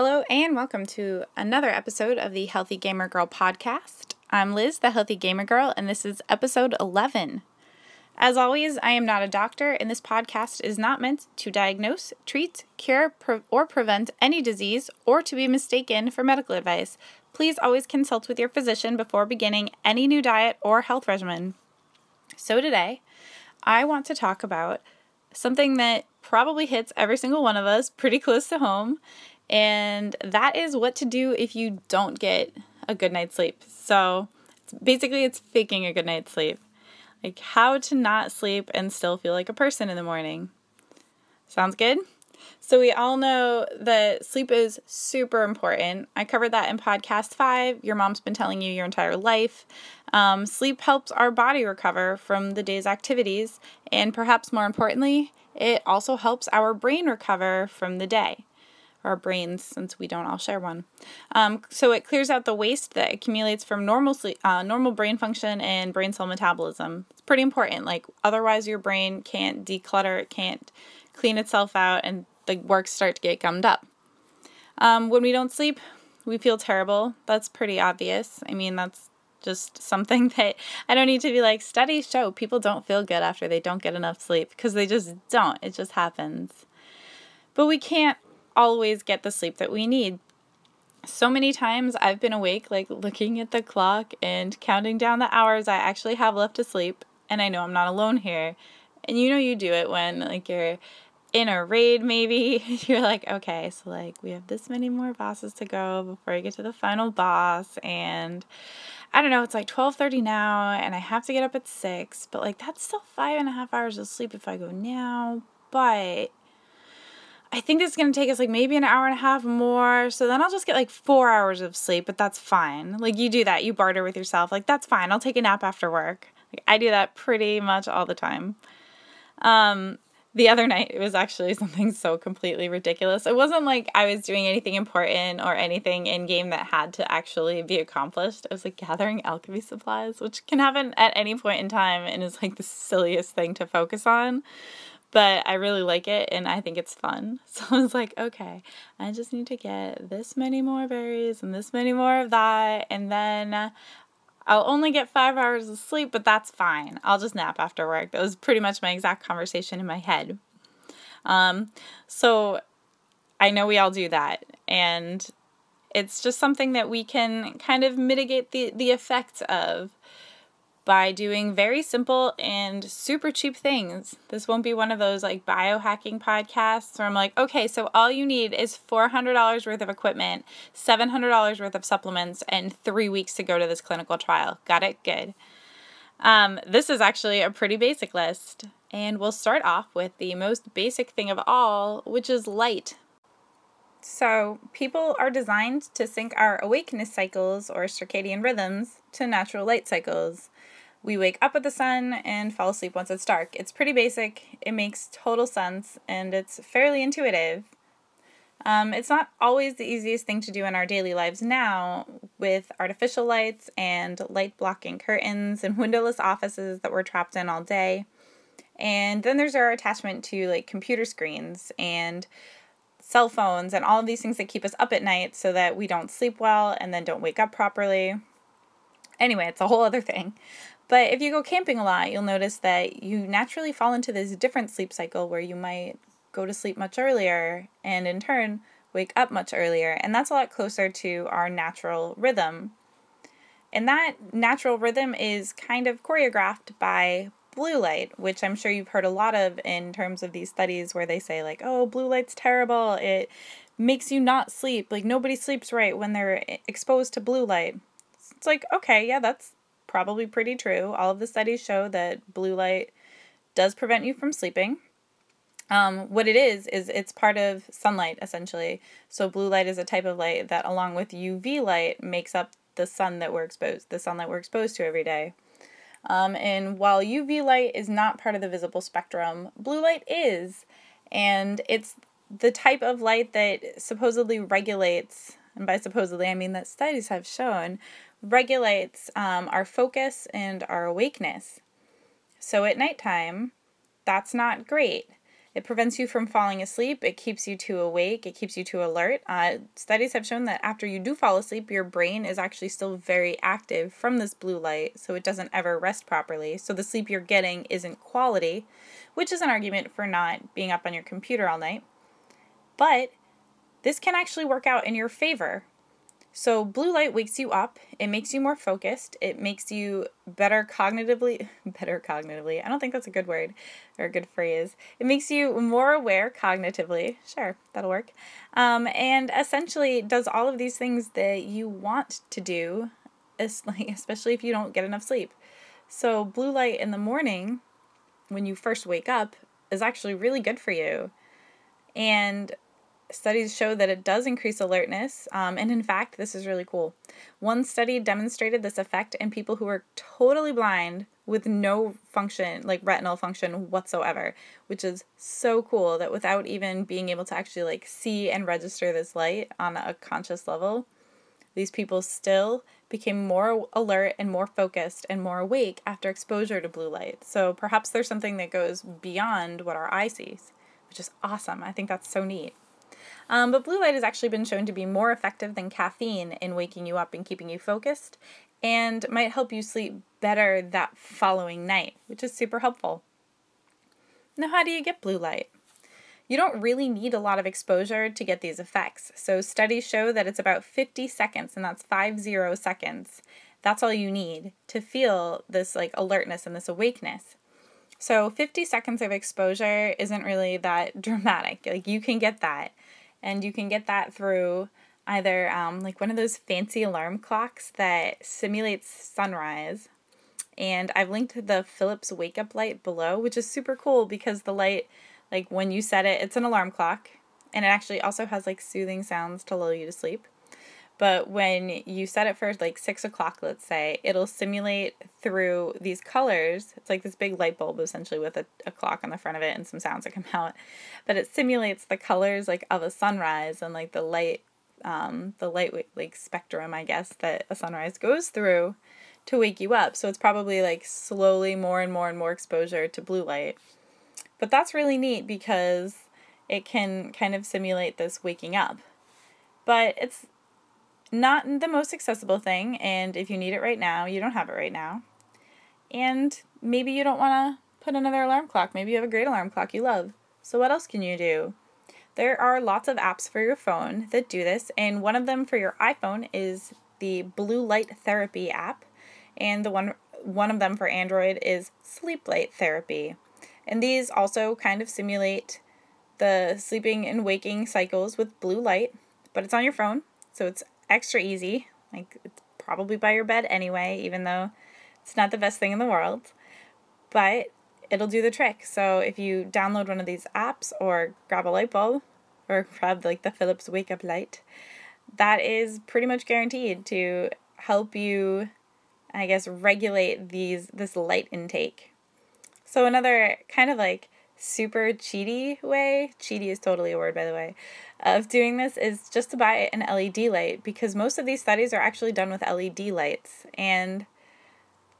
Hello, and welcome to another episode of the Healthy Gamer Girl podcast. I'm Liz, the Healthy Gamer Girl, and this is episode 11. As always, I am not a doctor, and this podcast is not meant to diagnose, treat, cure, pre- or prevent any disease or to be mistaken for medical advice. Please always consult with your physician before beginning any new diet or health regimen. So, today, I want to talk about something that probably hits every single one of us pretty close to home, and that is what to do if you don't get a good night's sleep. So basically, it's faking a good night's sleep. Like how to not sleep and still feel like a person in the morning. Sounds good? So, we all know that sleep is super important. I covered that in podcast five. Your mom's been telling you your entire life. Um, sleep helps our body recover from the day's activities, and perhaps more importantly, it also helps our brain recover from the day our brains since we don't all share one. Um, so it clears out the waste that accumulates from normal sleep, uh, normal brain function and brain cell metabolism. It's pretty important. Like otherwise, your brain can't declutter, it can't clean itself out, and the works start to get gummed up. Um, when we don't sleep, we feel terrible. That's pretty obvious. I mean, that's just something that I don't need to be like, studies show people don't feel good after they don't get enough sleep because they just don't. It just happens. But we can't always get the sleep that we need. So many times I've been awake, like looking at the clock and counting down the hours I actually have left to sleep, and I know I'm not alone here. And you know, you do it when like you're in a raid, maybe you're like, okay, so like we have this many more bosses to go before I get to the final boss, and I don't know, it's like 12:30 now, and I have to get up at six, but like that's still five and a half hours of sleep if I go now. But I think it's going to take us like maybe an hour and a half more. So then I'll just get like four hours of sleep, but that's fine. Like you do that, you barter with yourself. Like that's fine. I'll take a nap after work. Like I do that pretty much all the time. Um, the other night it was actually something so completely ridiculous. It wasn't like I was doing anything important or anything in game that had to actually be accomplished. I was like gathering alchemy supplies, which can happen at any point in time and is like the silliest thing to focus on but I really like it and I think it's fun. So I was like, okay, I just need to get this many more berries and this many more of that, and then I'll only get five hours of sleep, but that's fine. I'll just nap after work. That was pretty much my exact conversation in my head. Um, so I know we all do that, and it's just something that we can kind of mitigate the, the effects of by doing very simple and super cheap things. This won't be one of those like biohacking podcasts where I'm like, okay, so all you need is $400 worth of equipment, $700 worth of supplements, and three weeks to go to this clinical trial. Got it? Good. Um, this is actually a pretty basic list. And we'll start off with the most basic thing of all, which is light. So, people are designed to sync our awakeness cycles or circadian rhythms to natural light cycles. We wake up with the sun and fall asleep once it's dark. It's pretty basic, it makes total sense, and it's fairly intuitive. Um, it's not always the easiest thing to do in our daily lives now with artificial lights and light blocking curtains and windowless offices that we're trapped in all day. And then there's our attachment to like computer screens and cell phones and all of these things that keep us up at night so that we don't sleep well and then don't wake up properly. Anyway, it's a whole other thing. But if you go camping a lot, you'll notice that you naturally fall into this different sleep cycle where you might go to sleep much earlier and in turn wake up much earlier. And that's a lot closer to our natural rhythm. And that natural rhythm is kind of choreographed by blue light, which I'm sure you've heard a lot of in terms of these studies where they say, like, oh, blue light's terrible. It makes you not sleep. Like, nobody sleeps right when they're exposed to blue light. It's like, okay, yeah, that's probably pretty true. All of the studies show that blue light does prevent you from sleeping. Um, what it is, is it's part of sunlight essentially. So, blue light is a type of light that, along with UV light, makes up the sun that we're exposed, the sunlight we're exposed to every day. Um, and while UV light is not part of the visible spectrum, blue light is. And it's the type of light that supposedly regulates, and by supposedly I mean that studies have shown, regulates um, our focus and our awakeness. So at nighttime, that's not great. It prevents you from falling asleep. It keeps you too awake. It keeps you too alert. Uh, studies have shown that after you do fall asleep, your brain is actually still very active from this blue light, so it doesn't ever rest properly. So the sleep you're getting isn't quality, which is an argument for not being up on your computer all night. But this can actually work out in your favor so, blue light wakes you up, it makes you more focused, it makes you better cognitively, better cognitively. I don't think that's a good word or a good phrase. It makes you more aware cognitively. Sure, that'll work. Um, and essentially does all of these things that you want to do, especially if you don't get enough sleep. So, blue light in the morning, when you first wake up, is actually really good for you. And studies show that it does increase alertness. Um, and in fact, this is really cool. One study demonstrated this effect in people who were totally blind with no function, like retinal function whatsoever, which is so cool that without even being able to actually like see and register this light on a conscious level, these people still became more alert and more focused and more awake after exposure to blue light. So perhaps there's something that goes beyond what our eye sees, which is awesome. I think that's so neat. Um, but blue light has actually been shown to be more effective than caffeine in waking you up and keeping you focused, and might help you sleep better that following night, which is super helpful. Now, how do you get blue light? You don't really need a lot of exposure to get these effects. So, studies show that it's about 50 seconds, and that's five zero seconds. That's all you need to feel this like alertness and this awakeness. So, 50 seconds of exposure isn't really that dramatic. Like, you can get that and you can get that through either um, like one of those fancy alarm clocks that simulates sunrise. And I've linked the Philips wake up light below, which is super cool because the light, like when you set it, it's an alarm clock and it actually also has like soothing sounds to lull you to sleep. But when you set it for like six o'clock, let's say, it'll simulate through these colors. It's like this big light bulb essentially with a, a clock on the front of it and some sounds that come out. But it simulates the colors like of a sunrise and like the light, um, the light like spectrum, I guess, that a sunrise goes through to wake you up. So it's probably like slowly more and more and more exposure to blue light. But that's really neat because it can kind of simulate this waking up. But it's not the most accessible thing, and if you need it right now, you don't have it right now. And maybe you don't want to put another alarm clock. Maybe you have a great alarm clock you love. So, what else can you do? There are lots of apps for your phone that do this, and one of them for your iPhone is the Blue Light Therapy app, and the one one of them for Android is Sleep Light Therapy. And these also kind of simulate the sleeping and waking cycles with blue light, but it's on your phone, so it's extra easy. Like it's probably by your bed anyway, even though it's not the best thing in the world. But it'll do the trick. So if you download one of these apps or grab a light bulb or grab like the Philips wake up light, that is pretty much guaranteed to help you I guess regulate these this light intake. So another kind of like super cheaty way, cheaty is totally a word by the way, of doing this is just to buy an LED light because most of these studies are actually done with LED lights. And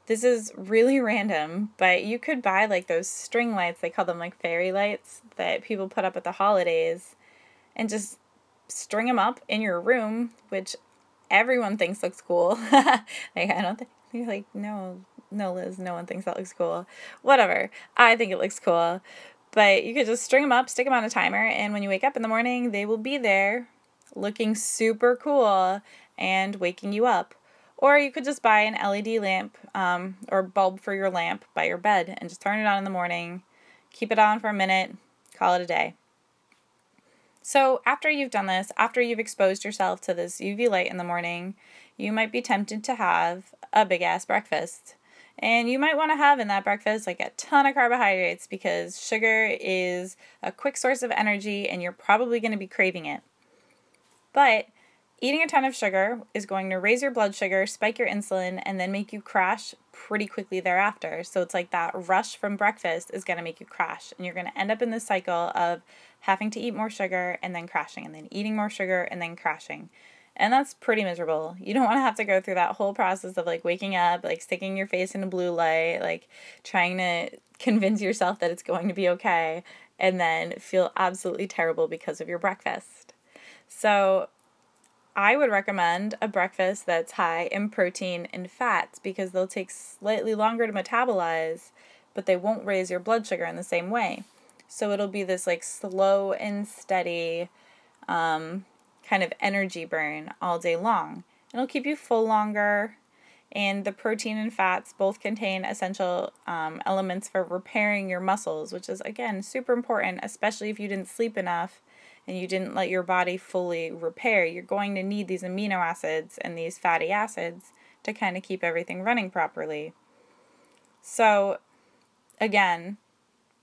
this is really random, but you could buy like those string lights, they call them like fairy lights that people put up at the holidays, and just string them up in your room, which everyone thinks looks cool. like, I don't think, like, no, no, Liz, no one thinks that looks cool. Whatever. I think it looks cool. But you could just string them up, stick them on a timer, and when you wake up in the morning, they will be there looking super cool and waking you up. Or you could just buy an LED lamp um, or bulb for your lamp by your bed and just turn it on in the morning, keep it on for a minute, call it a day. So, after you've done this, after you've exposed yourself to this UV light in the morning, you might be tempted to have a big ass breakfast. And you might want to have in that breakfast like a ton of carbohydrates because sugar is a quick source of energy and you're probably going to be craving it. But eating a ton of sugar is going to raise your blood sugar, spike your insulin, and then make you crash pretty quickly thereafter. So it's like that rush from breakfast is going to make you crash. And you're going to end up in this cycle of having to eat more sugar and then crashing, and then eating more sugar and then crashing. And that's pretty miserable. You don't want to have to go through that whole process of like waking up, like sticking your face in a blue light, like trying to convince yourself that it's going to be okay, and then feel absolutely terrible because of your breakfast. So, I would recommend a breakfast that's high in protein and fats because they'll take slightly longer to metabolize, but they won't raise your blood sugar in the same way. So it'll be this like slow and steady um, kind of energy burn all day long. It'll keep you full longer, and the protein and fats both contain essential um, elements for repairing your muscles, which is again super important, especially if you didn't sleep enough and you didn't let your body fully repair. You're going to need these amino acids and these fatty acids to kind of keep everything running properly. So, again,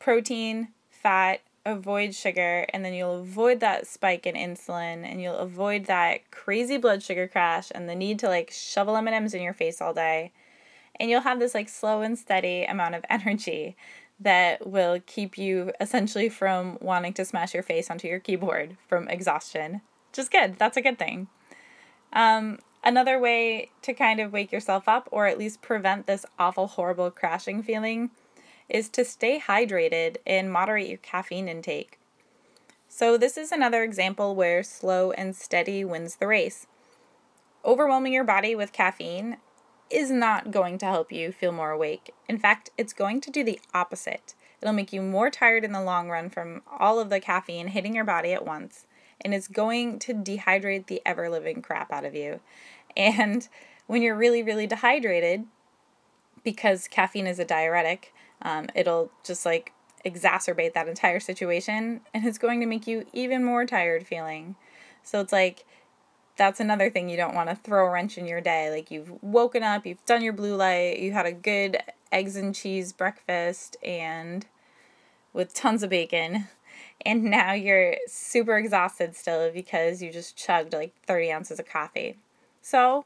protein, fat, avoid sugar and then you'll avoid that spike in insulin and you'll avoid that crazy blood sugar crash and the need to like shovel M&Ms in your face all day. And you'll have this like slow and steady amount of energy that will keep you essentially from wanting to smash your face onto your keyboard from exhaustion. Just good. That's a good thing. Um, another way to kind of wake yourself up or at least prevent this awful, horrible crashing feeling is to stay hydrated and moderate your caffeine intake. So, this is another example where slow and steady wins the race. Overwhelming your body with caffeine is not going to help you feel more awake. In fact, it's going to do the opposite. It'll make you more tired in the long run from all of the caffeine hitting your body at once, and it's going to dehydrate the ever living crap out of you. And when you're really, really dehydrated, because caffeine is a diuretic, um, it'll just like exacerbate that entire situation and it's going to make you even more tired feeling. So it's like that's another thing you don't want to throw a wrench in your day. Like you've woken up, you've done your blue light, you had a good eggs and cheese breakfast and with tons of bacon. And now you're super exhausted still because you just chugged like 30 ounces of coffee. So,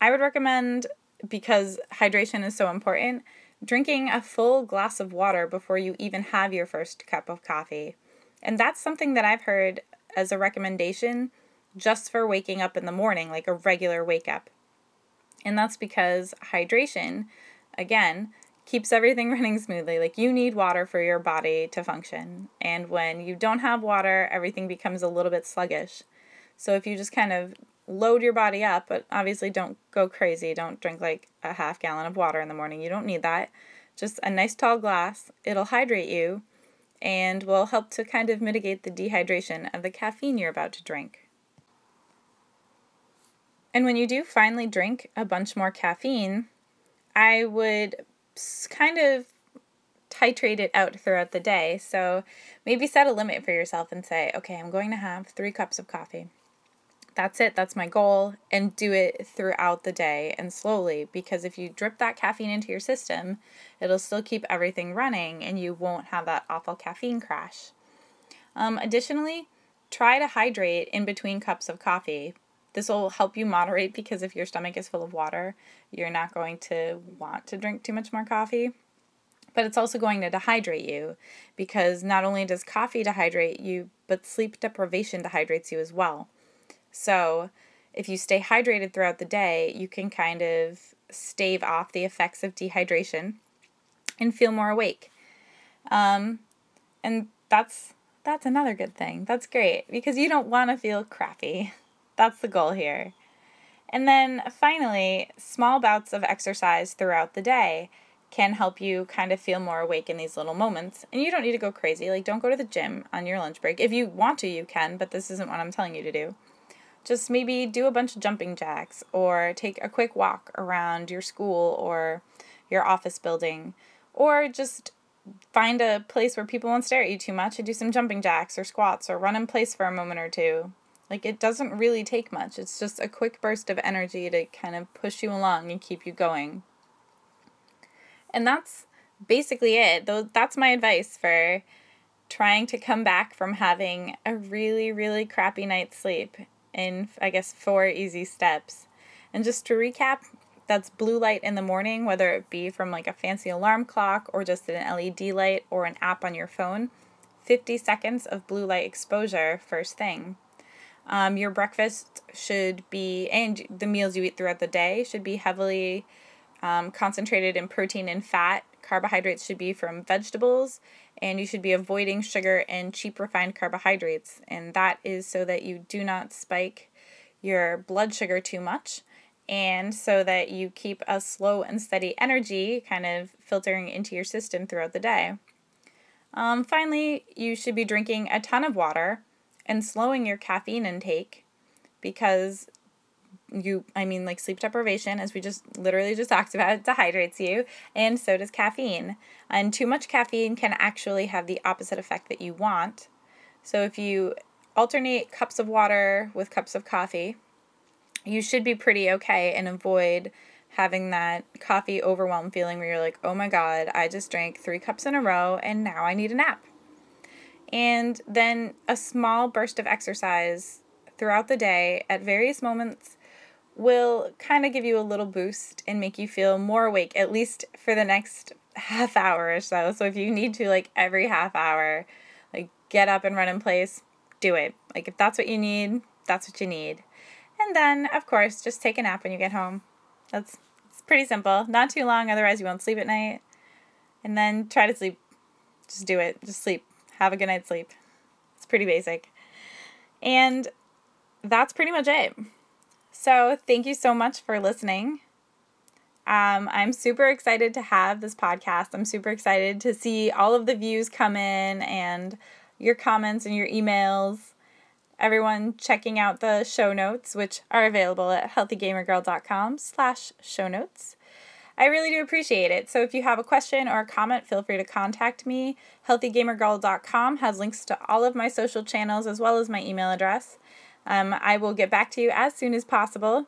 I would recommend because hydration is so important, drinking a full glass of water before you even have your first cup of coffee. And that's something that I've heard as a recommendation just for waking up in the morning, like a regular wake up. And that's because hydration, again, keeps everything running smoothly. Like you need water for your body to function. And when you don't have water, everything becomes a little bit sluggish. So if you just kind of load your body up, but obviously don't go crazy. Don't drink like a half gallon of water in the morning. You don't need that. Just a nice tall glass. It'll hydrate you and will help to kind of mitigate the dehydration of the caffeine you're about to drink. And when you do finally drink a bunch more caffeine, I would kind of titrate it out throughout the day. So maybe set a limit for yourself and say, okay, I'm going to have three cups of coffee that's it, that's my goal, and do it throughout the day and slowly because if you drip that caffeine into your system, it'll still keep everything running and you won't have that awful caffeine crash. Um, additionally, try to hydrate in between cups of coffee. This will help you moderate because if your stomach is full of water, you're not going to want to drink too much more coffee. But it's also going to dehydrate you because not only does coffee dehydrate you, but sleep deprivation dehydrates you as well. So, if you stay hydrated throughout the day, you can kind of stave off the effects of dehydration and feel more awake. Um, and that's that's another good thing. That's great because you don't want to feel crappy. That's the goal here. And then finally, small bouts of exercise throughout the day can help you kind of feel more awake in these little moments. And you don't need to go crazy. Like, don't go to the gym on your lunch break. If you want to, you can, but this isn't what I'm telling you to do just maybe do a bunch of jumping jacks or take a quick walk around your school or your office building or just find a place where people won't stare at you too much and do some jumping jacks or squats or run in place for a moment or two. Like it doesn't really take much. It's just a quick burst of energy to kind of push you along and keep you going. And that's basically it. Though that's my advice for trying to come back from having a really really crappy night's sleep in, I guess, four easy steps. And just to recap, that's blue light in the morning, whether it be from like a fancy alarm clock or just an LED light or an app on your phone. 50 seconds of blue light exposure first thing. Um, your breakfast should be, and the meals you eat throughout the day should be heavily um, concentrated in protein and fat. Carbohydrates should be from vegetables and you should be avoiding sugar and cheap refined carbohydrates. And that is so that you do not spike your blood sugar too much and so that you keep a slow and steady energy kind of filtering into your system throughout the day. Um, finally, you should be drinking a ton of water and slowing your caffeine intake because you I mean like sleep deprivation as we just literally just talked about dehydrates you and so does caffeine. And too much caffeine can actually have the opposite effect that you want. So if you alternate cups of water with cups of coffee, you should be pretty okay and avoid having that coffee overwhelm feeling where you're like, "Oh my god, I just drank 3 cups in a row and now I need a nap." And then a small burst of exercise throughout the day at various moments will kind of give you a little boost and make you feel more awake, at least for the next half hour or so. So if you need to, like every half hour, like get up and run in place, do it. Like if that's what you need, that's what you need. And then, of course, just take a nap when you get home. That's it's pretty simple. Not too long, otherwise you won't sleep at night. And then try to sleep. Just do it. Just sleep. Have a good night's sleep. It's pretty basic. And that's pretty much it. So, thank you so much for listening. Um, I'm super excited to have this podcast. I'm super excited to see all of the views come in and your comments and your emails. Everyone checking out the show notes, which are available at healthygamergirl.com slash show notes. I really do appreciate it. So if you have a question or a comment, feel free to contact me. Healthygamergirl.com has links to all of my social channels as well as my email address. Um, I will get back to you as soon as possible.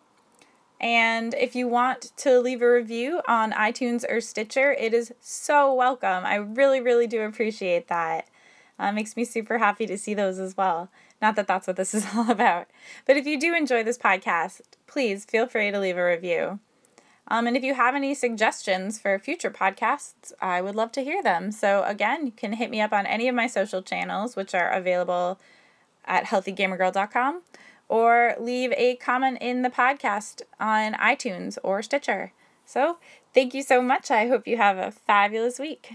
And if you want to leave a review on iTunes or Stitcher, it is so welcome. I really, really do appreciate that. Uh, makes me super happy to see those as well. Not that that's what this is all about. But if you do enjoy this podcast, please feel free to leave a review. Um, and if you have any suggestions for future podcasts, I would love to hear them. So, again, you can hit me up on any of my social channels, which are available at healthygamergirl.com or leave a comment in the podcast on iTunes or Stitcher. So, thank you so much. I hope you have a fabulous week.